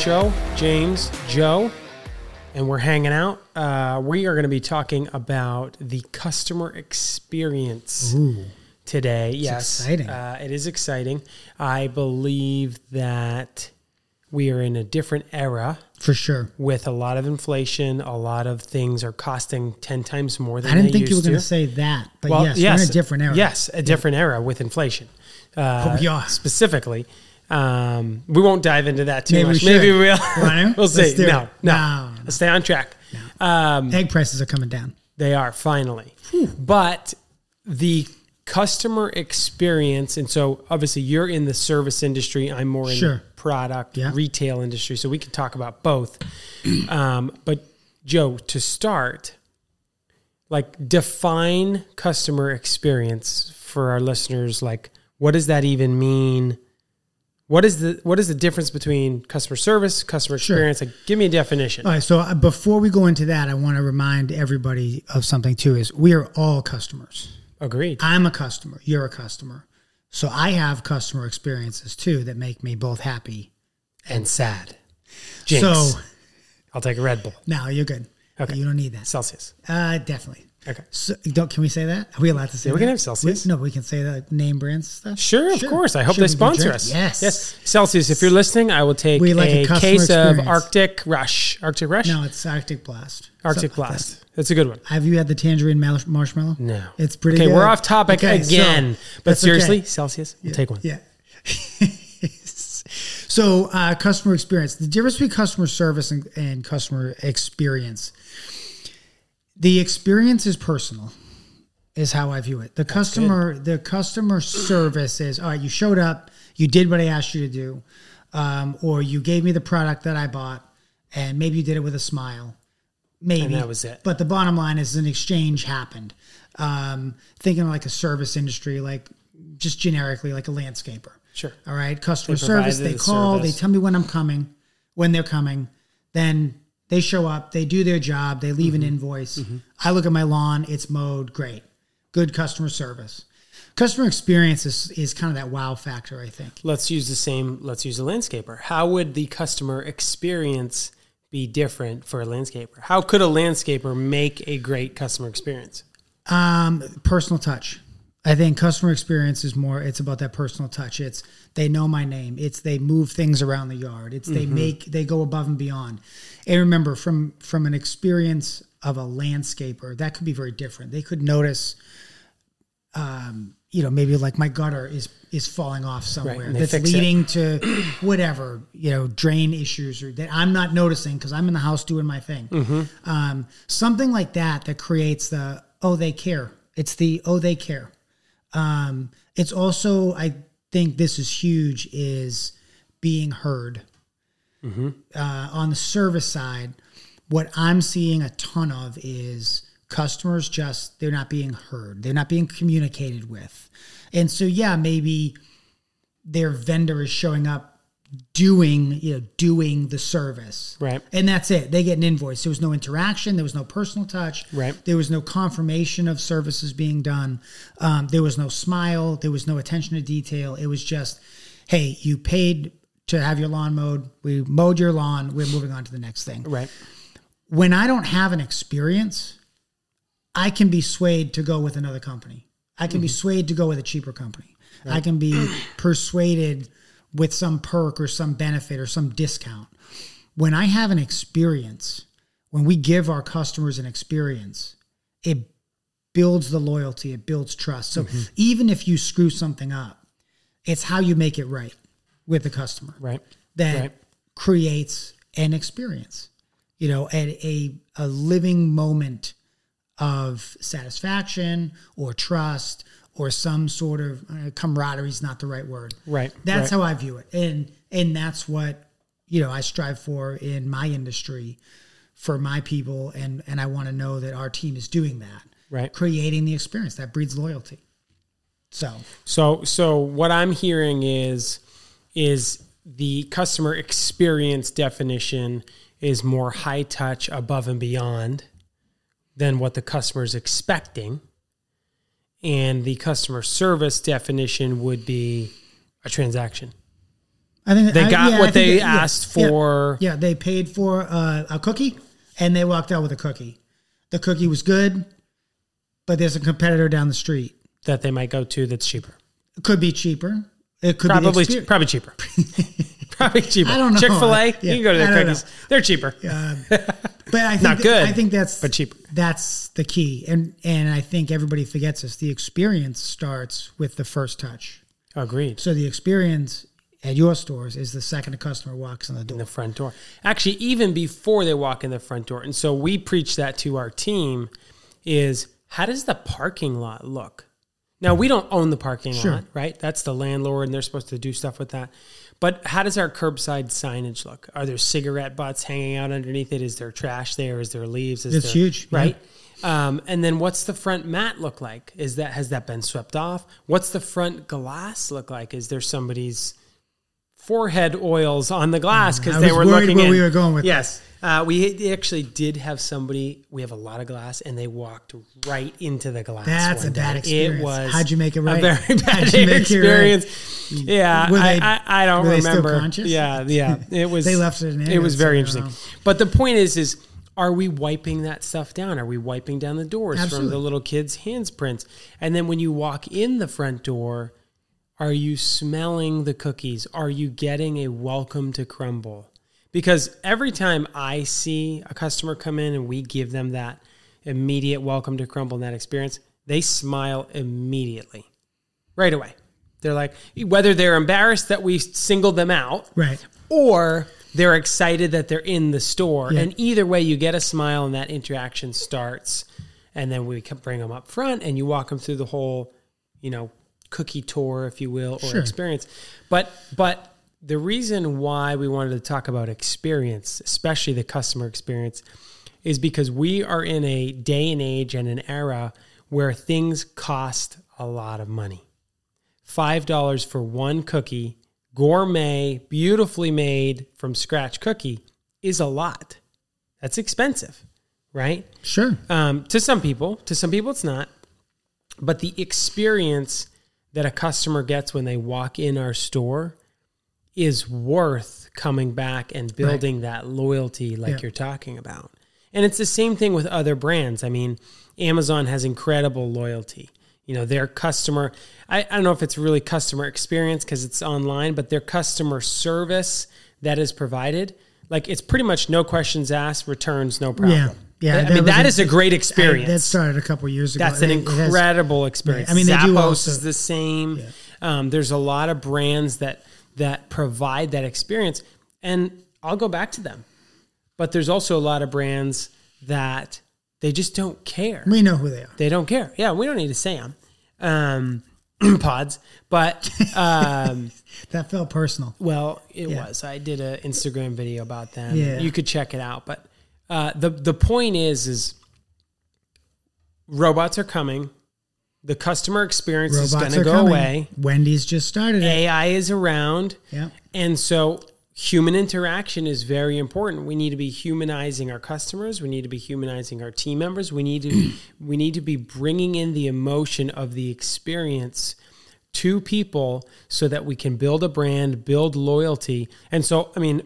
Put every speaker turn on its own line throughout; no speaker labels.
Show. James, Joe, and we're hanging out. Uh, we are going to be talking about the customer experience today. yes,
exciting.
Uh, it is exciting. I believe that we are in a different era
for sure.
with a lot of inflation. A lot of things are costing ten times more than
I didn't think you were going
to.
say that, but yes, we're in a different era.
Yes, a different era with inflation. Uh,
we are.
specifically. Um, we won't dive into that too
Maybe
much.
should.
Maybe we will. We'll see. No, no,
No,
Let's stay on track. Um,
egg prices are coming down.
they are finally, but the customer experience, and so obviously you're in the service industry. I'm more in the
Sure.
product
Yeah.
retail industry, so we can talk about both. um, but Joe, to start, like define customer experience for our listeners. Like, what does that even mean? What is the what is the difference between customer service, customer
Sure.
experience? Like, give me a definition.
All right, so uh, before we go into that, I want to remind everybody of something too: is we are all customers.
Agreed.
I'm a customer. You're a customer. So I have customer experiences too that make me both happy
and sad. Jinx.
So
I'll take a Red Bull.
now you're good.
Okay.
You don't need that.
Celsius.
Uh, definitely.
Okay.
So, don't, can we say that? Are we allowed to say
Yeah, we
that?
can have Celsius.
We- no, we can say the name brands stuff.
Sure, of course. I hope
Sure,
they sponsor us.
Yes.
Yes. Celsius, if you're listening, I will take
We like a
a, case
experience.
of Arctic Rush. Arctic Rush?
No, it's Arctic Blast.
Arctic
Something like
Blast. That's a good one.
Have you had the tangerine mar- marshmallow?
No.
It's pretty
Okay,
good.
we're off topic
Okay, so
again. but seriously,
okay.
Celsius, we'll take one.
Yeah. so, uh, customer experience. The difference between customer service and, and customer experience. The experience is personal, is how I view it. The customer, the customer service is all right. You showed up, you did what I asked you to do, um, or you gave me the product that I bought, and maybe you did it with a smile. Maybe
And that was it.
But the bottom line is an exchange happened. Um, thinking like a service industry, like just generically, like a landscaper.
Sure.
All right, customer
They
service. They
the
call.
service.
They tell me when I'm coming, when they're coming. Then they show up. They do their job. They leave
Mm-hmm.
an invoice. I look at my lawn. It's mowed. Great. Good customer service. Customer experience is, is kind of that wow factor. I think.
Let's use the same, let's use a landscaper. How would the customer experience be different for a landscaper? How could a landscaper make a great customer experience?
Um, personal touch. I think customer experience is more. It's about that personal touch. It's they know my name. It's they move things around the yard. It's they make they go above and beyond. And remember, from from an experience of a landscaper, that could be very different. They could notice, um, you know, maybe like my gutter is is falling off somewhere
they
that's
fix it.
leading to whatever you know drain issues or that I'm not noticing because I'm in the house doing my thing.
Mm-hmm.
Um, something like that that creates the oh they care. It's the oh they care. Um, it's also I think this is huge is being heard. Uh, on the service side, what I'm seeing a ton of is customers just they're not being heard. They're not being communicated with. And so yeah, maybe their vendor is showing up doing, you know, doing the service.
Right.
And that's it. They get an invoice. There was no interaction. There was no personal touch.
Right.
There was no confirmation of services being done. Um, there was no smile. There was no attention to detail. It was just, hey, you paid to have your lawn mowed. We mowed your lawn. We're moving on to the next thing.
Right.
When I don't have an experience, I can be swayed to go with another company. I can be swayed to go with a cheaper company. I can be persuaded with some perk or some benefit or some discount. When I have an experience, when we give our customers an experience, it builds the loyalty, it builds trust. So mm-hmm. even if you screw something up, it's how you make it right with the customer
Right.
that
Right.
creates an experience, you know, at a a living moment of satisfaction or trust or some sort of uh, camaraderie is not the right word.
Right.
That's
right.
how I view it, and and that's what you know I strive for in my industry for my people, and and I want to know that our team is doing that,
Right.
creating the experience that breeds loyalty. So
So so what I'm hearing is is the customer experience definition is more high touch above and beyond than what the customer is expecting. And the customer service definition would be a transaction.
I think
They
I-
got
yeah,
what they asked
yeah,
for.
Yeah, they paid for uh, a cookie, and they walked out with a cookie. The cookie was good, but there's a competitor down the street.
that they might go to that's cheaper.
It could be cheaper. It could be
Probably,
experience.
probably cheaper. probably cheaper.
I don't know.
Chick Fil A,
Yeah,
you can go to their cookies. They're cheaper.
But I think
Not
that-
good,
I think that's
but cheaper.
That's the key, and and I think everybody forgets this. The experience starts with the first touch.
Agreed.
So the experience at your stores is the second a customer walks in the door.
the front door. Actually, even before they walk in the front door. And so we preach that to our team is how does the parking lot look? Now we don't own the parking
Sure.
lot, right? That's the landlord and they're supposed to do stuff with that. But how does our curbside signage look? Are there cigarette butts hanging out underneath it? Is there trash there? Is there leaves? Is
It's
there,
huge, yeah.
right? Um, and then what's the front mat look like? Is that has that been swept off? What's the front glass look like? Is there somebody's forehead oils on the glass because
Mm,
they were looking
where
in.
we were going with
yes uh, we actually did have somebody we have a lot of glass and they walked right into the glass
That's a bad
day.
experience.
it was
How'd you make it right?
a very bad
How'd you make it right?
experience yeah
Were
I,
they-
I, I don't
were
remember
conscious?
yeah yeah it was
They left it in
it was very interesting but the point is is are we wiping that stuff down? Are we wiping down the doors from the little kids' hands prints? And then when you walk in the front door, are you smelling the cookies? Are you getting a welcome to Crumbl? Because every time I see a customer come in and we give them that immediate welcome to Crumbl and that experience, they smile immediately, right away. They're like, whether they're embarrassed that we singled them out,
Right.
or they're excited that they're in the store.
Yeah.
And either way, you get a smile and that interaction starts. And then we bring them up front and you walk them through the whole, you know, cookie tour, if you will, or
Sure.
experience. But, but the reason why we wanted to talk about experience, especially the customer experience, is because we are in a day and age and an era where things cost a lot of money. $5 for one cookie, gourmet, beautifully made from scratch cookie is a lot. That's expensive, right?
Sure.
Um, to some people, to some people, it's not. But the experience that a customer gets when they walk in our store is worth coming back and building that loyalty, like
Yeah.
you're talking about. And it's the same thing with other brands. I mean, Amazon has incredible loyalty. You know, their customer, I, I don't know if it's really customer experience because it's online, but their customer service that is provided, like it's pretty much no questions asked, returns, no problem.
Yeah. Yeah.
I
that
mean, that
a-
is a great
I-
experience.
that started a couple years ago.
That's an
it has-
incredible experience.
I mean, they do
Zappos
also-
is the same. Um, there's a lot of brands that that provide that experience, and I'll go back to them. But there's also a lot of brands that they just don't care.
we know who they are.
They don't care. Yeah, we don't need to say them. Um, pods, but um,
That felt personal.
well, it
Yeah.
was. I did an Instagram video about them.
Yeah.
You could check it out. But uh, the the point is, is robots are coming. The customer experience is going to go
coming.
away.
Wendy's just started it.
AI is around.
Yeah.
And so human interaction is very important. We need to be humanizing our customers. We need to be humanizing our team members. We need to we need to be bringing in the emotion of the experience to people so that we can build a brand, build loyalty. And so, I mean,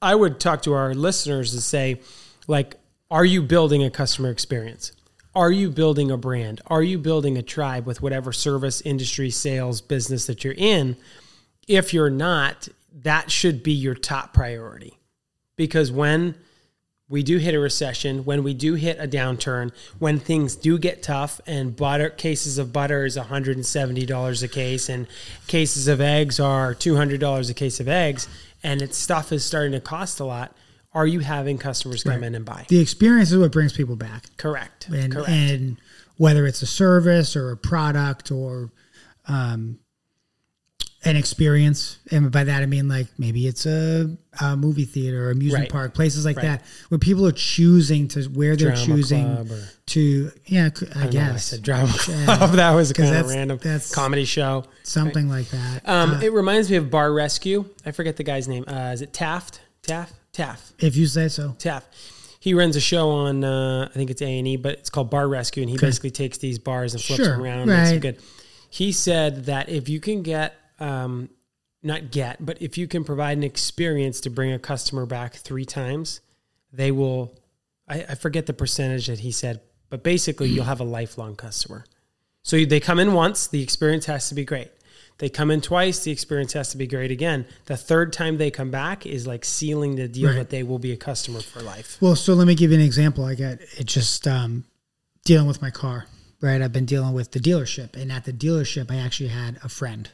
I would talk to our listeners and say like are you building a customer experience? Are you building a brand? Are you building a tribe with whatever service, industry, sales, business that you're in? if you're not, that should be your top priority. Because when we do hit a recession, when we do hit a downturn, when things do get tough and butter cases of butter is $170 a case and cases of eggs are $200 a case of eggs and its stuff is starting to cost a lot, are you having customers come in and buy?
The experience is what brings people back.
Correct.
and
Correct.
and whether it's a service or a product or um, an experience, and by that I mean like maybe it's a, a movie theater, or amusement
Right.
park, places like
Right.
that, where people are choosing to where they're
Drama
choosing
or-
to yeah, I,
I, know, I
guess
said drama club. that was kind of random.
that's-
comedy show.
something like that.
Um,
Uh,
it reminds me of Bar Rescue. I forget the guy's name. Uh, is it Taft? Taft? Taft.
if you say so,
Taft. He runs a show on, uh, I think it's A and E, but it's called Bar Rescue, and he basically takes these bars and flips
Sure,
them around. And makes them
right.
good. He said that if you can get um, not get, but if you can provide an experience to bring a customer back three times, they will. I, I forget the percentage that he said, but basically, you'll have a lifelong customer. So they come in once, the experience has to be great. They come in twice, the experience has to be great again. The third time they come back is like sealing the deal
Right.
that they will be a customer for life.
Well, so let me give you an example. I got it just um, dealing with my car, right? I've been dealing with the dealership, and at the dealership, I actually had a friend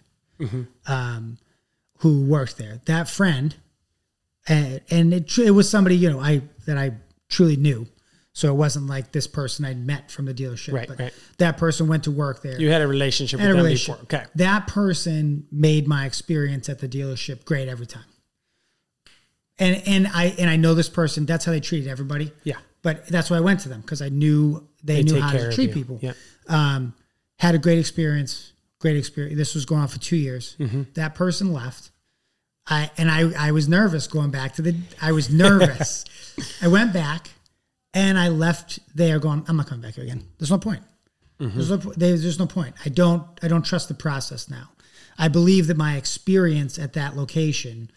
um, who worked there. That friend, and, and it, it was somebody you know I that I truly knew. So it wasn't like this person I'd met from the dealership.
Right,
but
right.
That person went to work there.
You had a relationship
had
with
a
them
relationship.
before. Okay.
That person made my experience at the dealership great every time. And and I and I know this person. That's how they treated everybody.
Yeah.
But that's why I went to them because I knew they,
They
knew how to treat people.
Yeah.
Um, had a great experience. Great experience. This was going on for two years.
Mm-hmm.
That person left. I and I I was nervous going back to the. I was nervous. I went back, and I left there going. I'm not coming back here again. There's no point.
Mm-hmm.
There's no there's no point. I don't I don't trust the process now. I believe that my experience at that location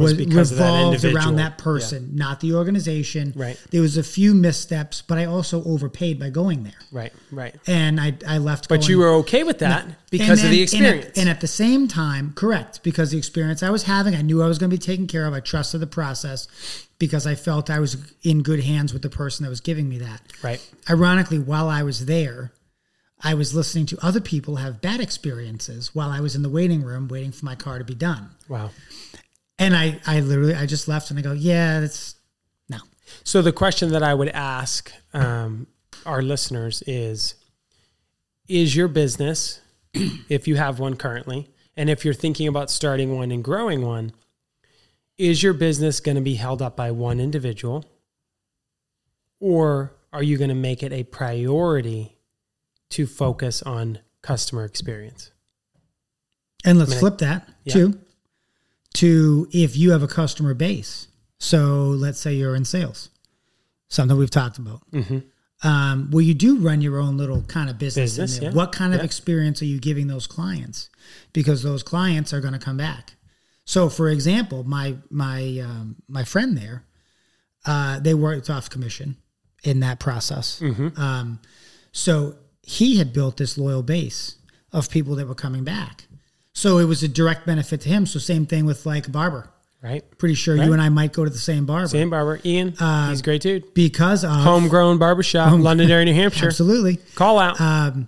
was,
because of that
revolved
individual.
around that person, not the organization.
Right.
There was a few missteps, but I also overpaid by going there,
Right. Right.
and I I left.
But
going,
you were okay with that
and
because
then-
of the
and at-
experience.
And at, the same time, correct, because the experience I was having, I knew I was going to be taken care of. I trusted the process because I felt I was in good hands with the person that was giving me that.
right.
Ironically, while I was there, I was listening to other people have bad experiences while I was in the waiting room waiting for my car to be done.
Wow.
And I, I literally, I just left and I go, yeah, that's no.
So the question that I would ask um, our listeners is: Is your business, if you have one currently, and if you're thinking about starting one and growing one, is your business going to be held up by one individual, or are you going to make it a priority to focus on customer experience?
And let's
I mean,
flip that
yeah.
too to if you have a customer base. So let's say you're in sales, something we've talked about.
Mm-hmm.
Um, well, you do run your own little kind of business.
Business,
in there.
yeah.
What kind of
Yeah.
experience are you giving those clients? Because those clients are going to come back. So, for example, my my um, my friend there, uh, they worked off commission in that process.
Mm-hmm.
Um, so he had built this loyal base of people that were coming back. So it was a direct benefit to him. So same thing with like barber.
Right.
Pretty sure
Right.
you and I might go to the same barber
Same barber, Ian. he's a great dude.
because of
Homegrown barbershop, Londonderry, New Hampshire.
absolutely.
Call out.
Um,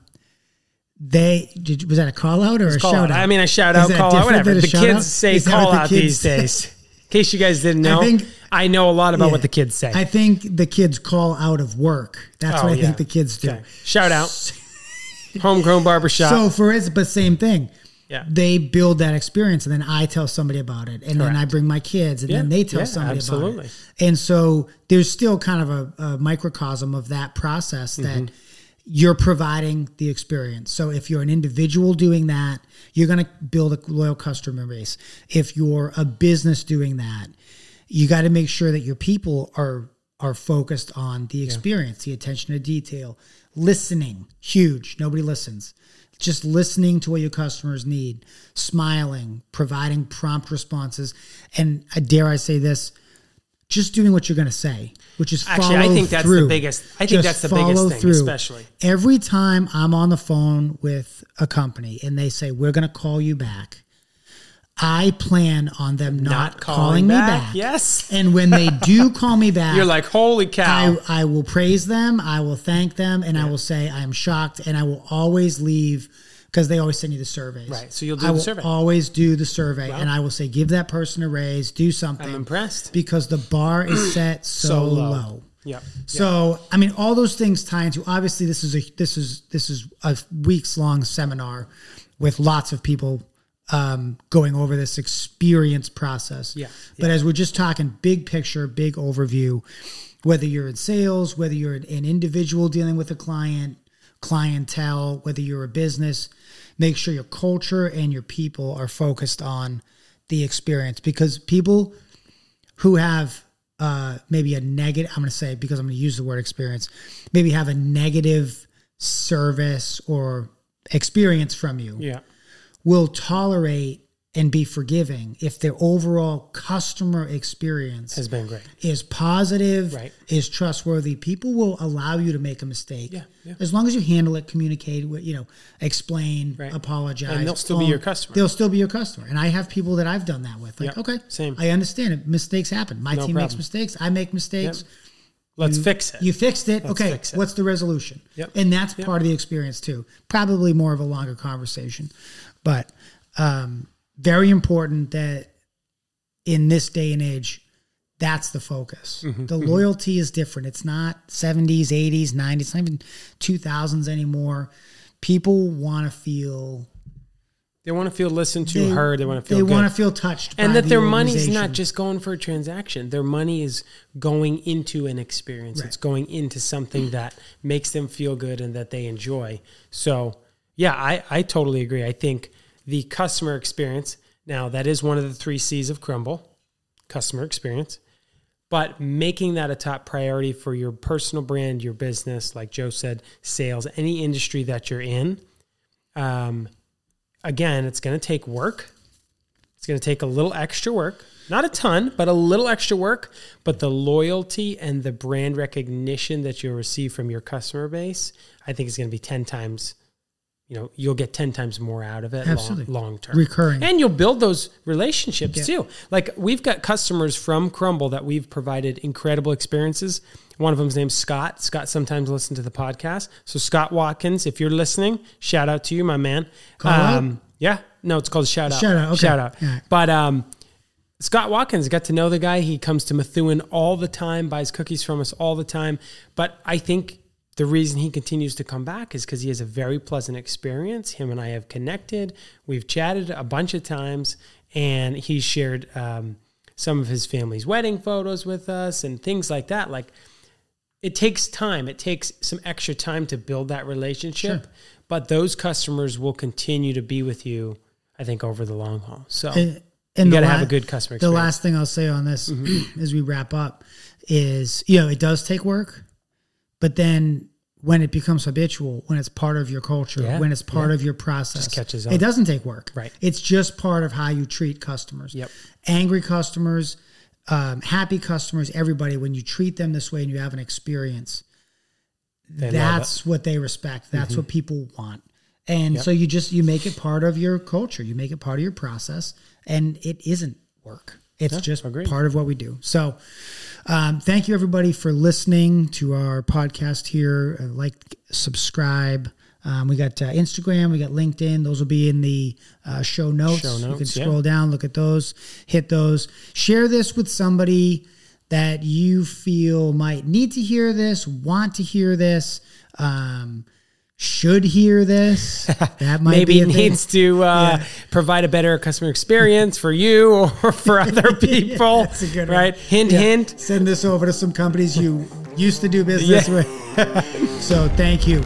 they did, was that a call out or a shout
out.
out?
I mean, a shout out, call out, whatever. The kids
out?
say
Is
call
the
out these
say?
days. In case you guys didn't know, I,
think- I
know a lot about
Yeah.
what the kids say.
I think the kids call out of work. That's
Oh,
what I
yeah.
think the kids do.
okay. Shout out. Homegrown barbershop.
So for it, but same thing.
Yeah.
They build that experience, and then I tell somebody about it, and then I bring my kids, and then they tell
yeah,
somebody
absolutely.
about it. And so there's still kind of a, a microcosm of that process that
Mm-hmm.
you're providing the experience. So if you're an individual doing that, you're going to build a loyal customer base. If you're a business doing that, you got to make sure that your people are are focused on the experience, the attention to detail, listening, huge. Nobody listens. Just listening to what your customers need, smiling, providing prompt responses, and uh, dare I say this, just doing what you're going to say, which is
Actually, I think that's the
through.
biggest- I think
Just
that's the biggest thing, especially.
every time I'm on the phone with a company and they say we're going to call you back. I plan on them not,
Not
calling,
calling
me
back.
back.
Yes.
And when they do call me back,
You're like, holy cow.
I, I will praise them, I will thank them, and I will say I am shocked, and I will always leave because they always send you the surveys.
Right, so you'll do
I
the survey.
always do the survey, and I will say give that person a raise, do something.
I'm impressed.
because the bar is set so,
So low.
low.
Yep.
So I mean, all those things tie into. Obviously, this is a this is this is a weeks long seminar with lots of people um, going over this experience process.
Yeah,
But as we're just talking big picture, big overview, whether you're in sales, whether you're an individual dealing with a client, clientele, whether you're a business, make sure your culture and your people are focused on the experience because people who have uh, maybe a negative, I'm going to say because I'm going to use the word experience, maybe have a negative service or experience from you
Yeah.
Will tolerate and be forgiving if their overall customer experience
Has been great.
is positive,
Right.
is trustworthy, people will allow you to make a mistake.
Yeah, yeah.
As long as you handle it, communicate, with, you know, explain,
Right.
apologize.
And they'll still be your customer.
They'll still be your customer. And I have people that I've done that with. Like,
Yep.
okay,
Same.
I understand it. Mistakes happen. My
No
team makes mistakes. I make mistakes.
Let's fix it.
You fixed it. okay.
fix it.
What's the resolution?
Yep.
And that's part of the experience too. Probably more of a longer conversation, but um, very important that in this day and age, that's the focus.
Mm-hmm,
the loyalty is different. It's not 70s, 80s, 90s, it's not even 2000s anymore. People want to feel
they want to feel listened to,
they,
heard. They want to feel
they
good.
want to feel touched,
and that
the
their money's not just going for a transaction. Their money is going into an experience. It's going into something that makes them feel good and that they enjoy. So, yeah, I, I totally agree. I think the customer experience, now that is one of the three C's of Crumbl, customer experience. But making that a top priority for your personal brand, your business, like Joe said, sales, any industry that you're in, um, again, it's going to take work. It's going to take a little extra work, not a ton, but a little extra work. But the loyalty and the brand recognition that you'll receive from your customer base, I think is going to be 10 times, you know, you'll get 10 times more out of it long,
Absolutely.
long term.
recurring.
And you'll build those relationships too. Like we've got customers from Crumbl that we've provided incredible experiences. One of them's named Scott. Scott sometimes listens to the podcast. So Scott Watkins, if you're listening, shout out to you, my man. Um, yeah, no, it's called shout out.
Shout out, okay.
Shout out.
Yeah.
But um, Scott Watkins got to know the guy. He comes to Methuen all the time, buys cookies from us all the time. But I think the reason he continues to come back is because he has a very pleasant experience. Him and I have connected. We've chatted a bunch of times, and he's shared um, some of his family's wedding photos with us and things like that. Like it takes time. It takes some extra time to build that relationship, but those customers will continue to be with you. I think over the long haul. So
And,
you got to have a good customer experience.
The last thing I'll say on this
Mm-hmm.
as we wrap up is, you know, it does take work, but then when it becomes habitual, when it's part of your culture,
Yeah,
when it's part of your process,
catches on.
it doesn't take work.
Right.
It's just part of how you treat customers.
Yep.
Angry customers, um, happy customers, everybody, when you treat them this way and you have an experience,
They
that's what they respect. That's
Mm-hmm.
what people want. And so you just you make it part of your culture. You make it part of your process, and it isn't work. It's just
agreed.
part of what we do. So, um, thank you everybody for listening to our podcast here. Uh, like, subscribe. Um, we got uh, Instagram, we got LinkedIn. Those will be in the uh, show notes.
Show
you can
notes, yeah.
scroll down, look at those, hit those. Share this with somebody that you feel might need to hear this, want to hear this, um, should hear this. That might
Maybe
be a
it
thing.
needs to uh,
Yeah.
provide a better customer experience for you or for other people.
that's a good one.
right? Hint,
Yeah.
hint.
Send this over to some companies you used to do business
Yeah.
with. so thank you.